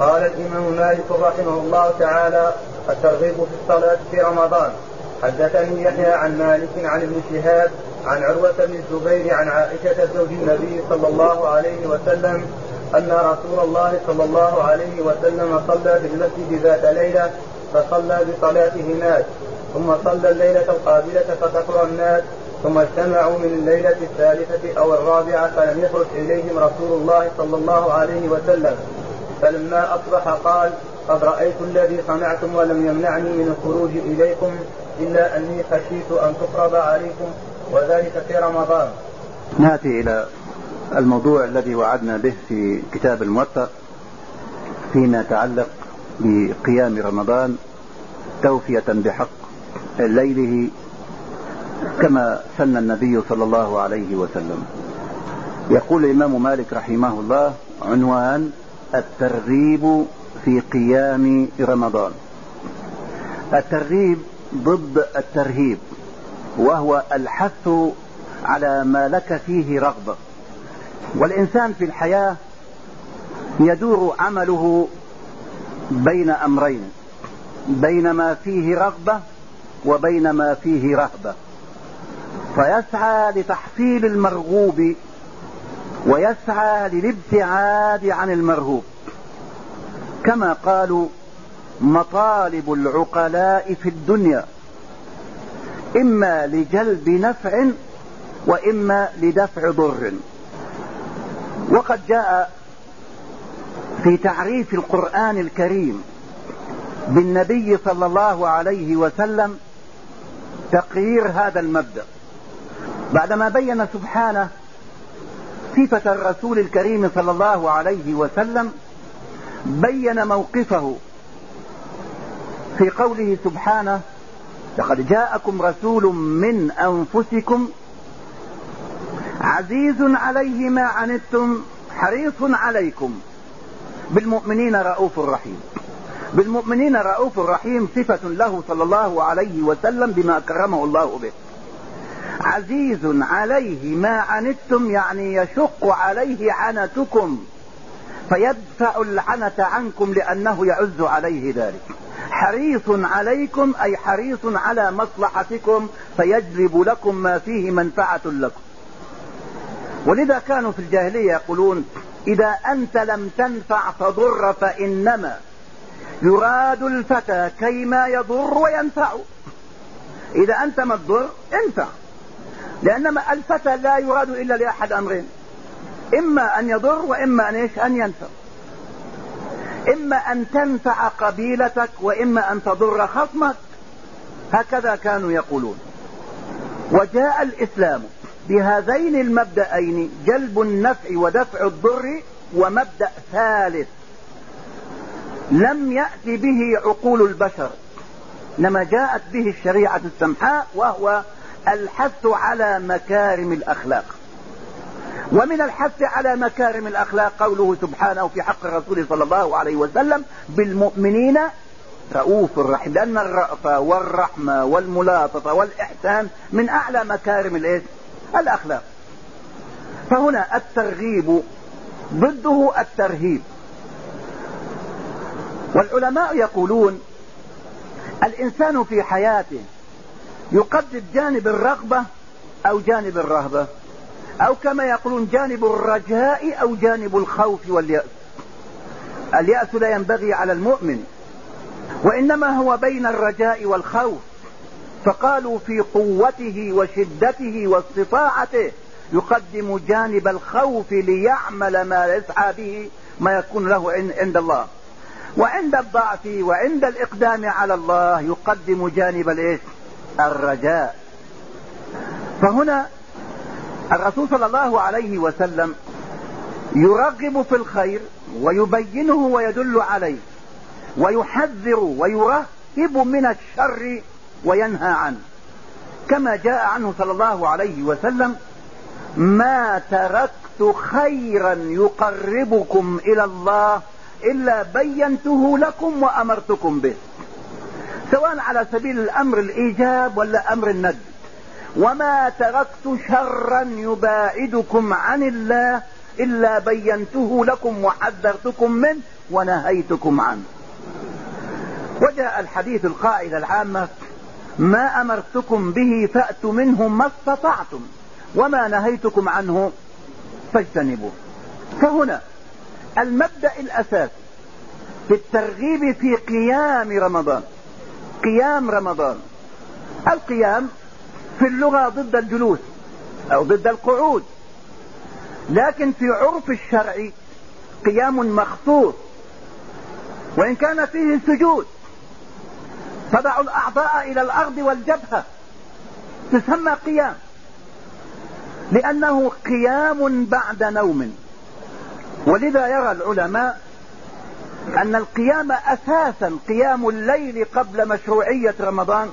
قال الإمام مالك رحمه الله تعالى الترغيب في الصلاة في رمضان. حدثني يحيى عن مالك عن ابن شهاب عن عروة بن الزبير عن عائشة زوج النبي صلى الله عليه وسلم أن رسول الله صلى الله عليه وسلم صلى في المسجد ذات ليلة فصلى بصلاته ناس ثم صلى الليلة القابلة فكثر الناس ثم اجتمعوا من الليلة الثالثة أو الرابعة فلم يخرج إليهم رسول الله صلى الله عليه وسلم. فلما أصبح قال قد رأيت الذي صنعتم ولم يمنعني من الخروج إليكم إلا أني خشيت أن تفرض عليكم وذلك في رمضان. نأتي إلى الموضوع الذي وعدنا به في كتاب الموطأ فيما يتعلق بقيام رمضان توفية بحق ليله كما سن النبي صلى الله عليه وسلم. يقول الإمام مالك رحمه الله عنوان الترغيب في قيام رمضان. الترغيب ضد الترهيب وهو الحث على ما لك فيه رغبة. والإنسان في الحياة يدور عمله بين أمرين بين ما فيه رغبة وبين ما فيه رهبة. فيسعى لتحصيل المرغوب ويسعى للابتعاد عن المرهوب. كما قالوا مطالب العقلاء في الدنيا إما لجلب نفع وإما لدفع ضر. وقد جاء في تعريف القرآن الكريم بالنبي صلى الله عليه وسلم تقرير هذا المبدأ. بعدما بين سبحانه صفة الرسول الكريم صلى الله عليه وسلم بين موقفه في قوله سبحانه لقد جاءكم رسول من أنفسكم عزيز عليه ما عنتم حريص عليكم بالمؤمنين رؤوف رحيم. بالمؤمنين رؤوف رحيم صفة له صلى الله عليه وسلم بما أكرمه الله به. عزيز عليه ما عنتم يعني يشق عليه عنتكم فيدفع العنة عنكم لأنه يعز عليه ذلك. حريص عليكم أي حريص على مصلحتكم فيجلب لكم ما فيه منفعة لكم. ولذا كانوا في الجاهلية يقولون إذا أنت لم تنفع فضر فإنما يراد الفتى كيما يضر وينفع. إذا أنت ما تضر انفع. لأنما الفتى لا يراد إلا لأحد أمرين. إما أن يضر وإما أن إيش؟ أن ينفع إما أن تنفع قبيلتك وإما أن تضر خصمك. هكذا كانوا يقولون. وجاء الإسلام بهذين المبدأين جلب النفع ودفع الضر ومبدأ ثالث. لم يأت به عقول البشر إنما جاءت به الشريعة السمحاء وهو الحث على مكارم الأخلاق. ومن الحث على مكارم الأخلاق قوله سبحانه في حق الرسول صلى الله عليه وسلم بالمؤمنين رؤوف رحيم لأن الرأفة والرحمة والملاطفة والإحسان من أعلى مكارم الإيه؟ الأخلاق. فهنا الترغيب ضده الترهيب. والعلماء يقولون الإنسان في حياته يقدم جانب الرغبة أو جانب الرهبة. أو كما يقولون جانب الرجاء أو جانب الخوف واليأس. اليأس لا ينبغي على المؤمن وإنما هو بين الرجاء والخوف. فقالوا في قوته وشدته واستطاعته يقدم جانب الخوف ليعمل ما يسعى به ما يكون له عند الله. وعند الضعف وعند الإقدام على الله يقدم جانب الإيش؟ الرجاء. فهنا الرسول صلى الله عليه وسلم يرغب في الخير ويبينه ويدل عليه ويحذر ويرهب من الشر وينهى عنه. كما جاء عنه صلى الله عليه وسلم ما تركت خيرا يقربكم إلى الله إلا بينته لكم وأمرتكم به. سواء على سبيل الأمر الإيجاب ولا أمر الندب وما تركت شرا يباعدكم عن الله إلا بينته لكم وحذرتكم منه ونهيتكم عنه. وجاء الحديث القاعدة العامة ما أمرتكم به فأتوا منه ما استطعتم وما نهيتكم عنه فاجتنبوه. فهنا المبدأ الأساسي في الترغيب في قيام رمضان. قيام رمضان. القيام في اللغة ضد الجلوس أو ضد القعود. لكن في عرف الشرع قيام مخصوص. وإن كان فيه سجود تضع الأعضاء إلى الأرض والجبهة. تسمى قيام. لأنه قيام بعد نوم. ولذا يرى العلماء أن القيام أساسا قيام الليل قبل مشروعية رمضان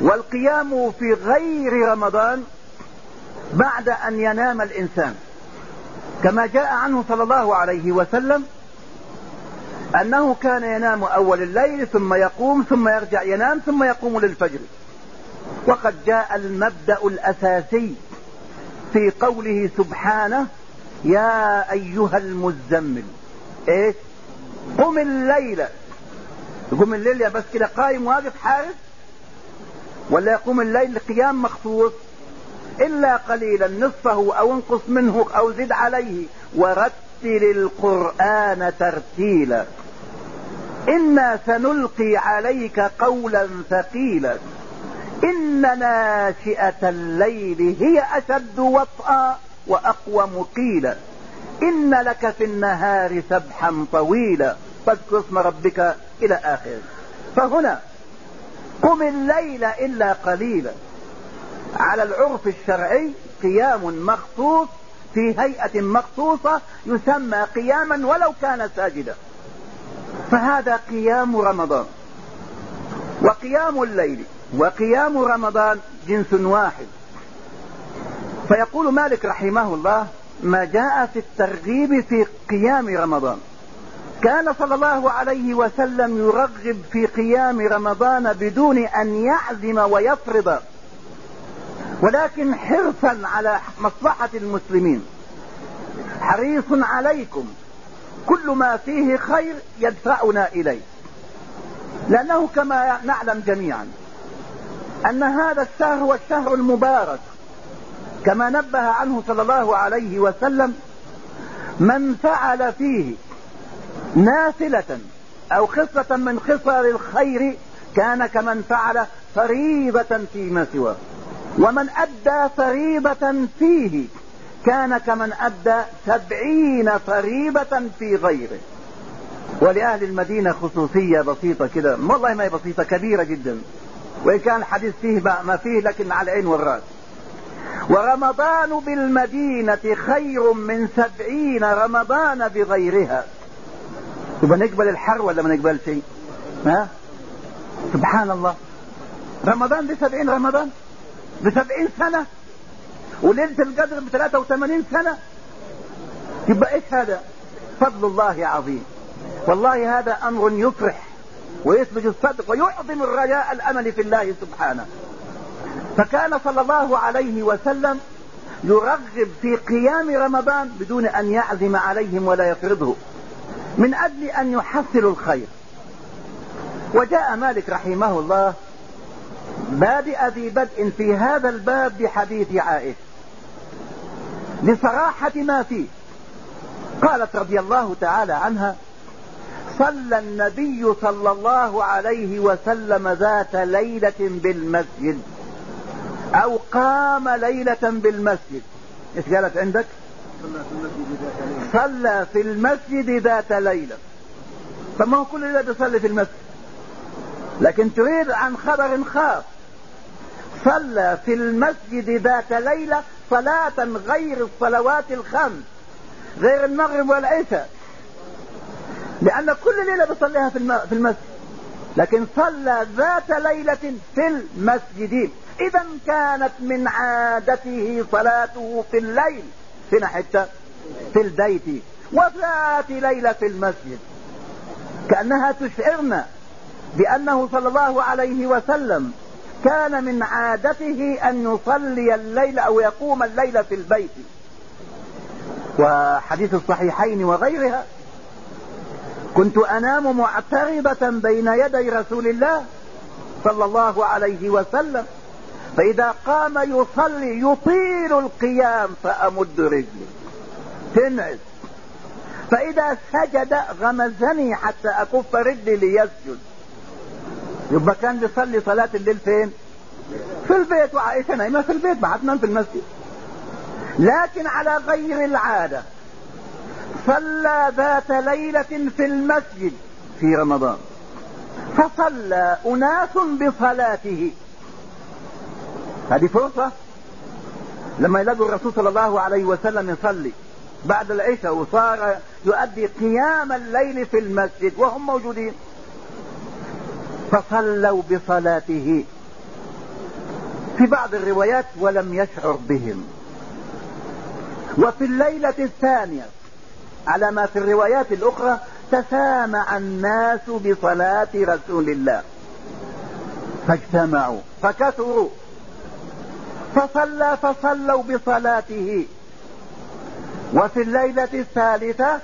والقيام في غير رمضان بعد أن ينام الإنسان. كما جاء عنه صلى الله عليه وسلم أنه كان ينام أول الليل ثم يقوم ثم يرجع ينام ثم يقوم للفجر. وقد جاء المبدأ الأساسي في قوله سبحانه يا أيها المزمل إيش؟ قم الليل. يقوم الليل يا بس كده قايم واقف حارس؟ ولا يقوم الليل قيام مخصوص؟ إلا قليلا نصفه أو انقص منه أو زد عليه. ورتل القرآن ترتيلا. إنا سنلقي عليك قولا ثقيلا. إن ناشئة الليل هي أشد وطئا وأقوم قيلا إن لك في النهار سبحا طويلا فاذكر اسم ربك إلى آخره. فهنا قم الليل إلا قليلا. على العرف الشرعي قيام مخصوص في هيئة مخصوصة يسمى قياما ولو كان ساجدا. فهذا قيام رمضان. وقيام الليل وقيام رمضان جنس واحد. فيقول مالك رحمه الله ما جاء في الترغيب في قيام رمضان. كان صلى الله عليه وسلم يرغب في قيام رمضان بدون أن يعزم ويفرض. ولكن حرصا على مصلحة المسلمين. حريص عليكم. كل ما فيه خير يدفعنا إليه. لأنه كما نعلم جميعا أن هذا الشهر هو الشهر المبارك. كما نبه عنه صلى الله عليه وسلم من فعل فيه نافلة أو خصلة من خصال الخير كان كمن فعل فريضة فيما سواه. ومن أدى فريضة فيه كان كمن أدى سبعين فريضة في غيره. ولأهل المدينة خصوصية بسيطة كده والله ما هي بسيطة كبيرة جدا. وإن كان الحديث فيه ما فيه لكن على العين والرأس. ورمضان بالمدينة خير من سبعين رمضان بغيرها. يبقى نقبل الحر ولا ما نقبل شيء ها؟ سبحان الله. رمضان بسبعين رمضان؟ بسبعين سنة؟ وليلة القدر بثلاثة وثمانين سنة؟ يبقى إيش هذا؟ فضل الله عظيم. والله هذا أمر يفرح ويثبت الصدق ويعظم الرجاء الأمل في الله سبحانه. فكان صلى الله عليه وسلم يرغب في قيام رمضان بدون أن يعزم عليهم ولا يفرضه من أجل أن يحصلوا الخير. وجاء مالك رحمه الله بادئ ذي بدء في هذا الباب بحديث عائشة. لصراحة ما فيه. قالت رضي الله تعالى عنها صلى النبي صلى الله عليه وسلم ذات ليلة بالمسجد. أو قام ليلة بالمسجد. إيش قالت عندك؟ صلى في المسجد ذات ليلة. فما هو كل ليلة بيصلي في المسجد. لكن تريد عن خبر خاص. صلى في المسجد ذات ليلة صلاة غير الصلوات الخمس غير المغرب والعشاء. لأن كل ليلة بيصليها في المسجد. لكن صلى ذات ليلة في المسجد. إذا كانت من عادته صلاته في الليل فين حتة؟ في البيت. وذات ليلة في المسجد. كأنها تشعرنا بأنه صلى الله عليه وسلم كان من عادته أن يصلي الليل أو يقوم الليل في البيت. وحديث الصحيحين وغيرها كنت أنام معترضة بين يدي رسول الله صلى الله عليه وسلم فإذا قام يصلي يطيل القيام فأمد رجلي. تنعس. فإذا سجد غمزني حتى أكف رجلي ليسجد. يبقى كان بيصلي صلاة الليل فين؟ في البيت. وعائشة نايمة في البيت بعد في المسجد. لكن على غير العادة صلى ذات ليلة في المسجد. في رمضان. فصلى أناس بصلاته. هذه فرصة. لما يلاقوا الرسول صلى الله عليه وسلم يصلي بعد العشاء وصار يؤدي قيام الليل في المسجد وهم موجودين. فصلوا بصلاته. في بعض الروايات ولم يشعر بهم. وفي الليلة الثانية على ما في الروايات الأخرى تسامع الناس بصلاة رسول الله. فاجتمعوا. فكثروا. فصلى فصلوا بصلاته. وفي الليلة الثالثة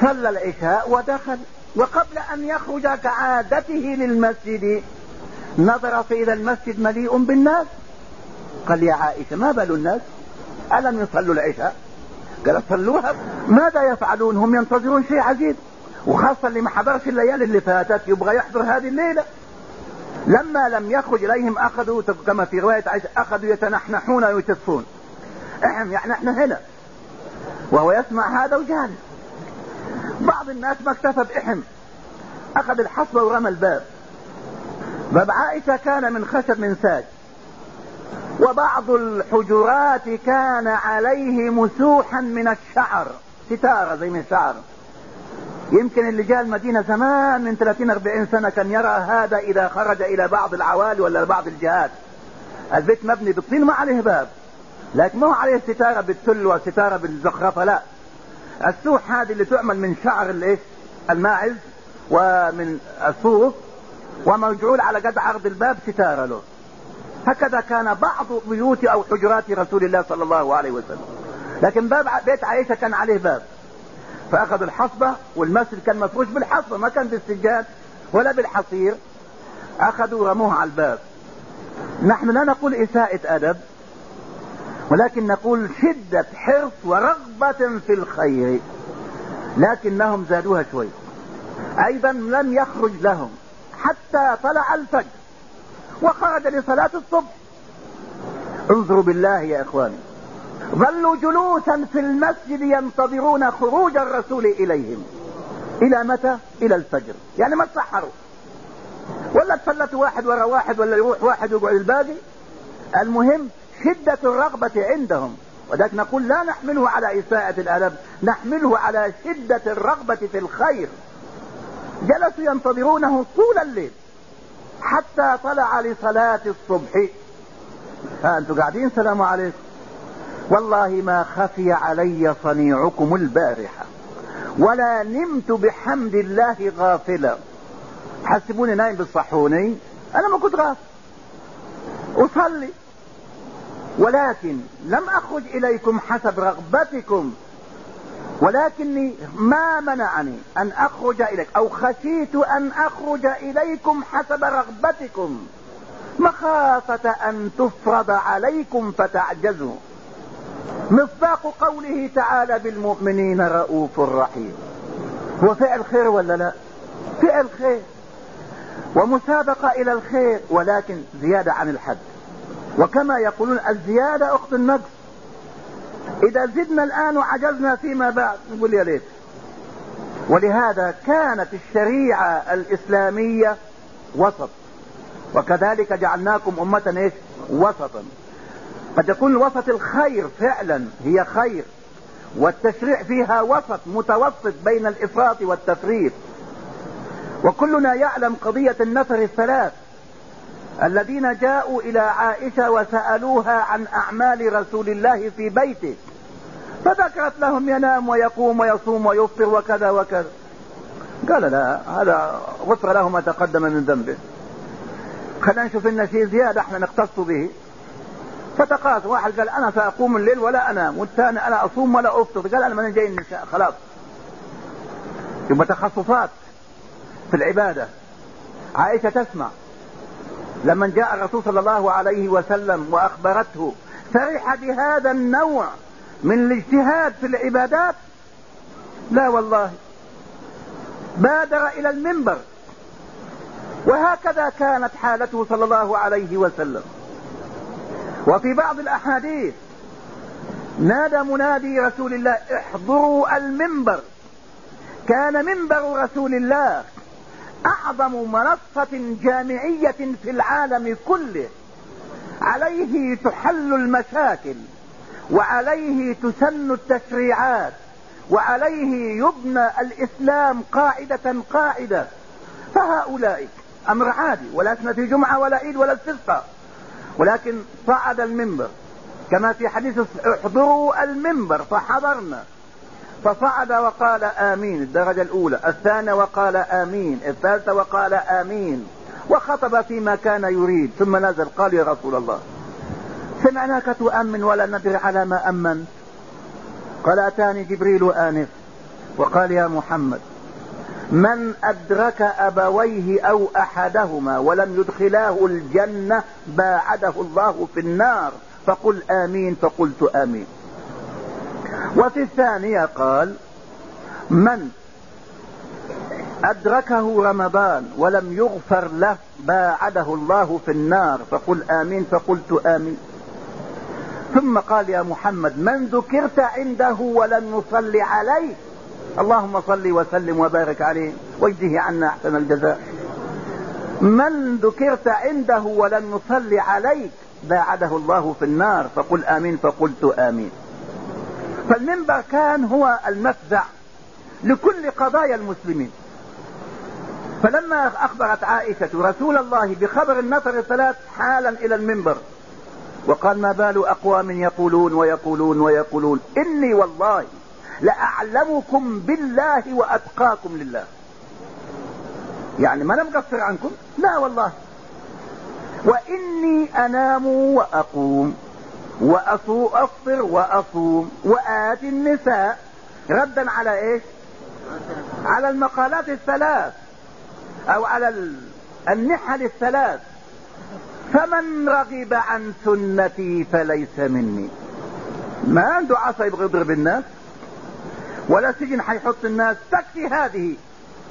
صلى العشاء ودخل. وقبل أن يخرج كعادته للمسجد نظر فإذا المسجد مليء بالناس. قال يا عائشة ما بال الناس؟ ألم يصلوا العشاء؟ قال صلوها. ماذا يفعلون؟ هم ينتظرون شيء عجيب. وخاصة اللي ما حضرش الليالي اللي فاتت يبغى يحضر هذه الليلة. لما لم يخرج إليهم أخذوا كما في رواية عائشة أخذوا يتنحنحون ويتفون. احم يعني إحنا هنا. وهو يسمع هذا وجالس بعض الناس ما اكتفى بإحم. أخذ الحصبة ورمى الباب. باب عائشة كان من خشب من ساج. وبعض الحجرات كان عليه مسوحا من الشعر ستارة زي من الشعر. يمكن اللي جاء المدينة زمان من 30 40 سنة كان يرى هذا إذا خرج إلى بعض العوالي ولا بعض الجهات. البيت مبني بالطين ما عليه باب. لكن ما هو عليه ستارة بالتل وستارة بالزخرفة لا. السوح هذه اللي تعمل من شعر الإيش؟ الماعز ومن الصوف ومجعول على قد عرض الباب ستارة له. هكذا كان بعض بيوت أو حجرات رسول الله صلى الله عليه وسلم. لكن باب بيت عائشة كان عليه باب. فأخذوا الحصبة والمسجد كان مفروش بالحصبة ما كان بالسجاد ولا بالحصير. أخذوا رموه على الباب. نحن لا نقول إساءة أدب ولكن نقول شدة حرص ورغبة في الخير. لكنهم زادوها شوي. أيضا لم يخرج لهم حتى طلع الفجر. وخرج لصلاة الصبح. انظروا بالله يا إخواني. ظلوا جلوسا في المسجد ينتظرون خروج الرسول إليهم. إلى متى؟ إلى الفجر. يعني ما تسحروا. ولا تفلتوا واحد ورا واحد ولا يروح واحد ويقعد الباقي؟ المهم شدة الرغبة عندهم. وذلك نقول لا نحمله على إساءة الأدب. نحمله على شدة الرغبة في الخير. جلسوا ينتظرونه طول الليل. حتى طلع لصلاة الصبح. ها أنتم قاعدين؟ سلام عليكم. والله ما خفي علي صنيعكم البارحة. ولا نمت بحمد الله غافلا. حسبوني نايم بالصحوني. أنا ما كنت غافل. أصلي. ولكن لم أخرج إليكم حسب رغبتكم. ولكني ما منعني أن أخرج إليك أو خشيت أن أخرج إليكم حسب رغبتكم. مخافة أن تفرض عليكم فتعجزوا. مصداق قوله تعالى بالمؤمنين رؤوف رحيم. هو فعل خير ولا لا؟ فعل خير. ومسابقة إلى الخير ولكن زيادة عن الحد. وكما يقولون الزيادة اخت النقص. إذا زدنا الآن وعجزنا فيما بعد نقول يا ليت. ولهذا كانت الشريعة الإسلامية وسط. وكذلك جعلناكم أمة إيش؟ وسطا. قد يكون الوسط الخير فعلا هي خير والتشريع فيها وسط متوسط بين الإفراط والتفريط. وكلنا يعلم قضية النفر الثلاث. الذين جاءوا إلى عائشة وسألوها عن أعمال رسول الله في بيته. فذكرت لهم ينام ويقوم ويصوم ويفطر وكذا وكذا. قال لا هذا غفر له ما تقدم من ذنبه. خلينا نشوف لنا شيء زيادة إحنا نختص به. فتقاس واحد قال أنا سأقوم الليل ولا أنام والثاني أنا أصوم ولا أفطر. قال أنا من جاي النساء خلاص. يبقى تخصصات في العبادة. عائشة تسمع. لما جاء الرسول صلى الله عليه وسلم وأخبرته فرح بهذا النوع. من الاجتهاد في العبادات؟ لا والله. بادر إلى المنبر. وهكذا كانت حالته صلى الله عليه وسلم. وفي بعض الأحاديث نادى منادي رسول الله احضروا المنبر. كان منبر رسول الله أعظم منصة جامعية في العالم كله. عليه تحل المشاكل. وعليه تسن التشريعات وعليه يبنى الإسلام قاعدة قاعدة. فهؤلاء أمر عادي ولسنا في جمعة ولا عيد ولا استسقاء ولكن صعد المنبر كما في حديث احضروا المنبر فحضرنا. فصعد وقال آمين الدرجة الأولى. الثانية وقال آمين الثالثة وقال آمين. وخطب فيما كان يريد ثم نزل قال يا رسول الله. سمعناك تؤمن ولا ندري على ما أمن. قال أتاني جبريل آنف. وقال يا محمد من أدرك أبويه أو أحدهما ولم يدخلاه الجنة باعده الله في النار فقل آمين فقلت آمين. وفي الثانية قال من أدركه رمضان ولم يغفر له باعده الله في النار فقل آمين فقلت آمين. ثم قال يا محمد من ذكرت عنده ولم يصلي عليه. اللهم صل وسلم وبارك عليه واجزه عنا أحسن الجزاء. من ذكرت عنده ولم يصلي عليك. باعده الله في النار فقل آمين فقلت آمين. فالمنبر كان هو المفزع لكل قضايا المسلمين. فلما أخبرت عائشة رسول الله بخبر النصر الثلاث حالا إلى المنبر. وقال ما بال أقوام يقولون ويقولون ويقولون. إني والله لأعلمكم بالله وأتقاكم لله. يعني ما أنا مقصر عنكم؟ لا والله. وإني أنام وأقوم وافطر وأصوم وآتي النساء. ردا على إيش؟ على المقالات الثلاث أو على النحل الثلاث. فمن رغب عن سنتي فليس مني. ما عنده عصا يبغى يضرب الناس ولا سجن حيحط الناس. تكفي هذه.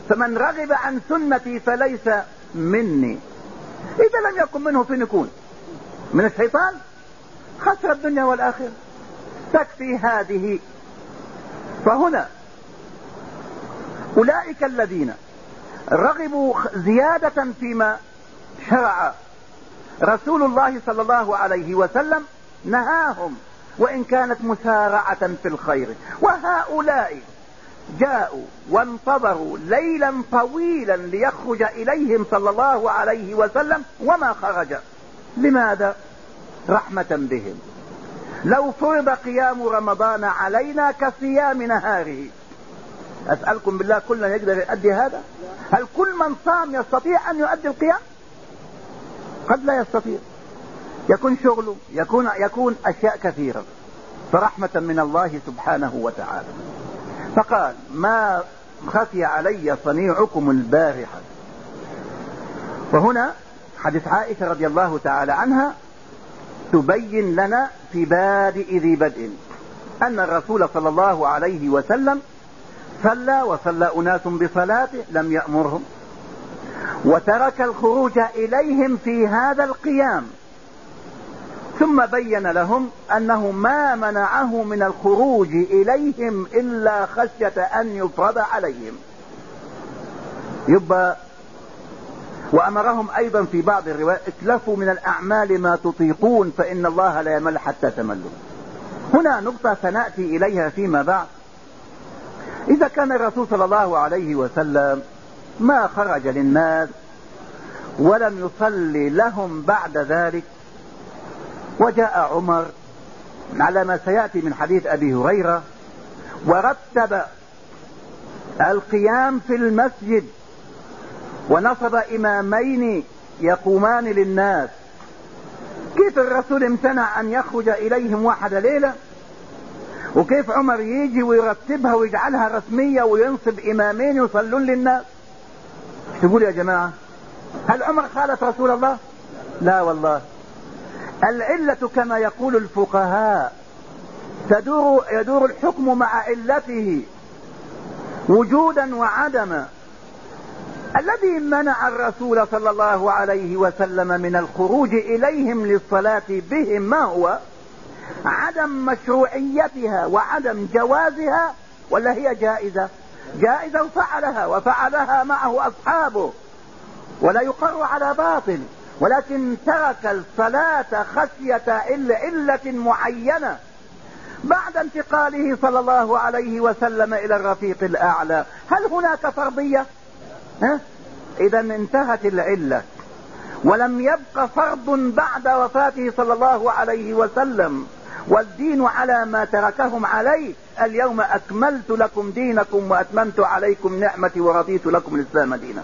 فمن رغب عن سنتي فليس مني. إذا لم يكن منه فين يكون؟ من الشيطان؟ خسر الدنيا والآخرة. تكفي هذه. فهنا أولئك الذين رغبوا زيادة فيما شرع رسول الله صلى الله عليه وسلم نهاهم وإن كانت مسارعة في الخير. وهؤلاء جاءوا وانتظروا ليلا طويلا ليخرج إليهم صلى الله عليه وسلم وما خرج. لماذا؟ رحمة بهم. لو فرض قيام رمضان علينا كصيام نهاره. أسألكم بالله كلنا يقدر يؤدي هذا؟ هل كل من صام يستطيع أن يؤدي القيام؟ قد لا يستطيع. يكون شغله يكون يكون أشياء كثيرة. فرحمة من الله سبحانه وتعالى. فقال ما خفي علي صنيعكم البارحة. وهنا حديث عائشة رضي الله تعالى عنها تبين لنا في بادئ ذي بدء. أن الرسول صلى الله عليه وسلم صلى وصلى أناس بصلاته لم يأمرهم. وترك الخروج إليهم في هذا القيام. ثم بين لهم أنه ما منعه من الخروج إليهم إلا خشية أن يفرض عليهم. يبقى وأمرهم أيضا في بعض الروايات اتلفوا من الأعمال ما تطيقون فإن الله لا يمل حتى تملوا. هنا نقطة سنأتي إليها فيما بعد. إذا كان الرسول صلى الله عليه وسلم ما خرج للناس ولم يصلي لهم بعد ذلك. وجاء عمر على ما سيأتي من حديث أبي هريرة ورتب القيام في المسجد ونصب إمامين يقومان للناس. كيف الرسول امتنع أن يخرج إليهم واحد ليلة؟ وكيف عمر يجي ويرتبها ويجعلها رسمية وينصب إمامين يصلون للناس؟ تقول يا جماعة هل عمر خالف رسول الله؟ لا والله. العلة كما يقول الفقهاء تدور يدور الحكم مع علته وجودا وعدما. الذي منع الرسول صلى الله عليه وسلم من الخروج إليهم للصلاة بهم ما هو؟ عدم مشروعيتها وعدم جوازها ولا هي جائزة؟ جائزة وفعلها وفعلها معه أصحابه. ولا يقر على باطل ولكن ترك الصلاة خشية علة معينة. بعد انتقاله صلى الله عليه وسلم إلى الرفيق الأعلى هل هناك فرضية؟ اذا انتهت العلة. ولم يبق فرض بعد وفاته صلى الله عليه وسلم والدين على ما تركهم عليه. اليوم أكملت لكم دينكم وأتممت عليكم نعمتي ورضيت لكم الإسلام دينا.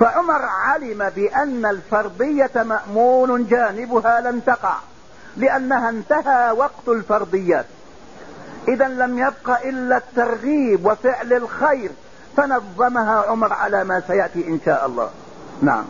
فعمر علم بأن الفرضية مأمون جانبها لن تقع لأنها انتهى وقت الفرضيات. اذا لم يبق إلا الترغيب وفعل الخير فنظمها عمر على ما سيأتي إن شاء الله. نعم.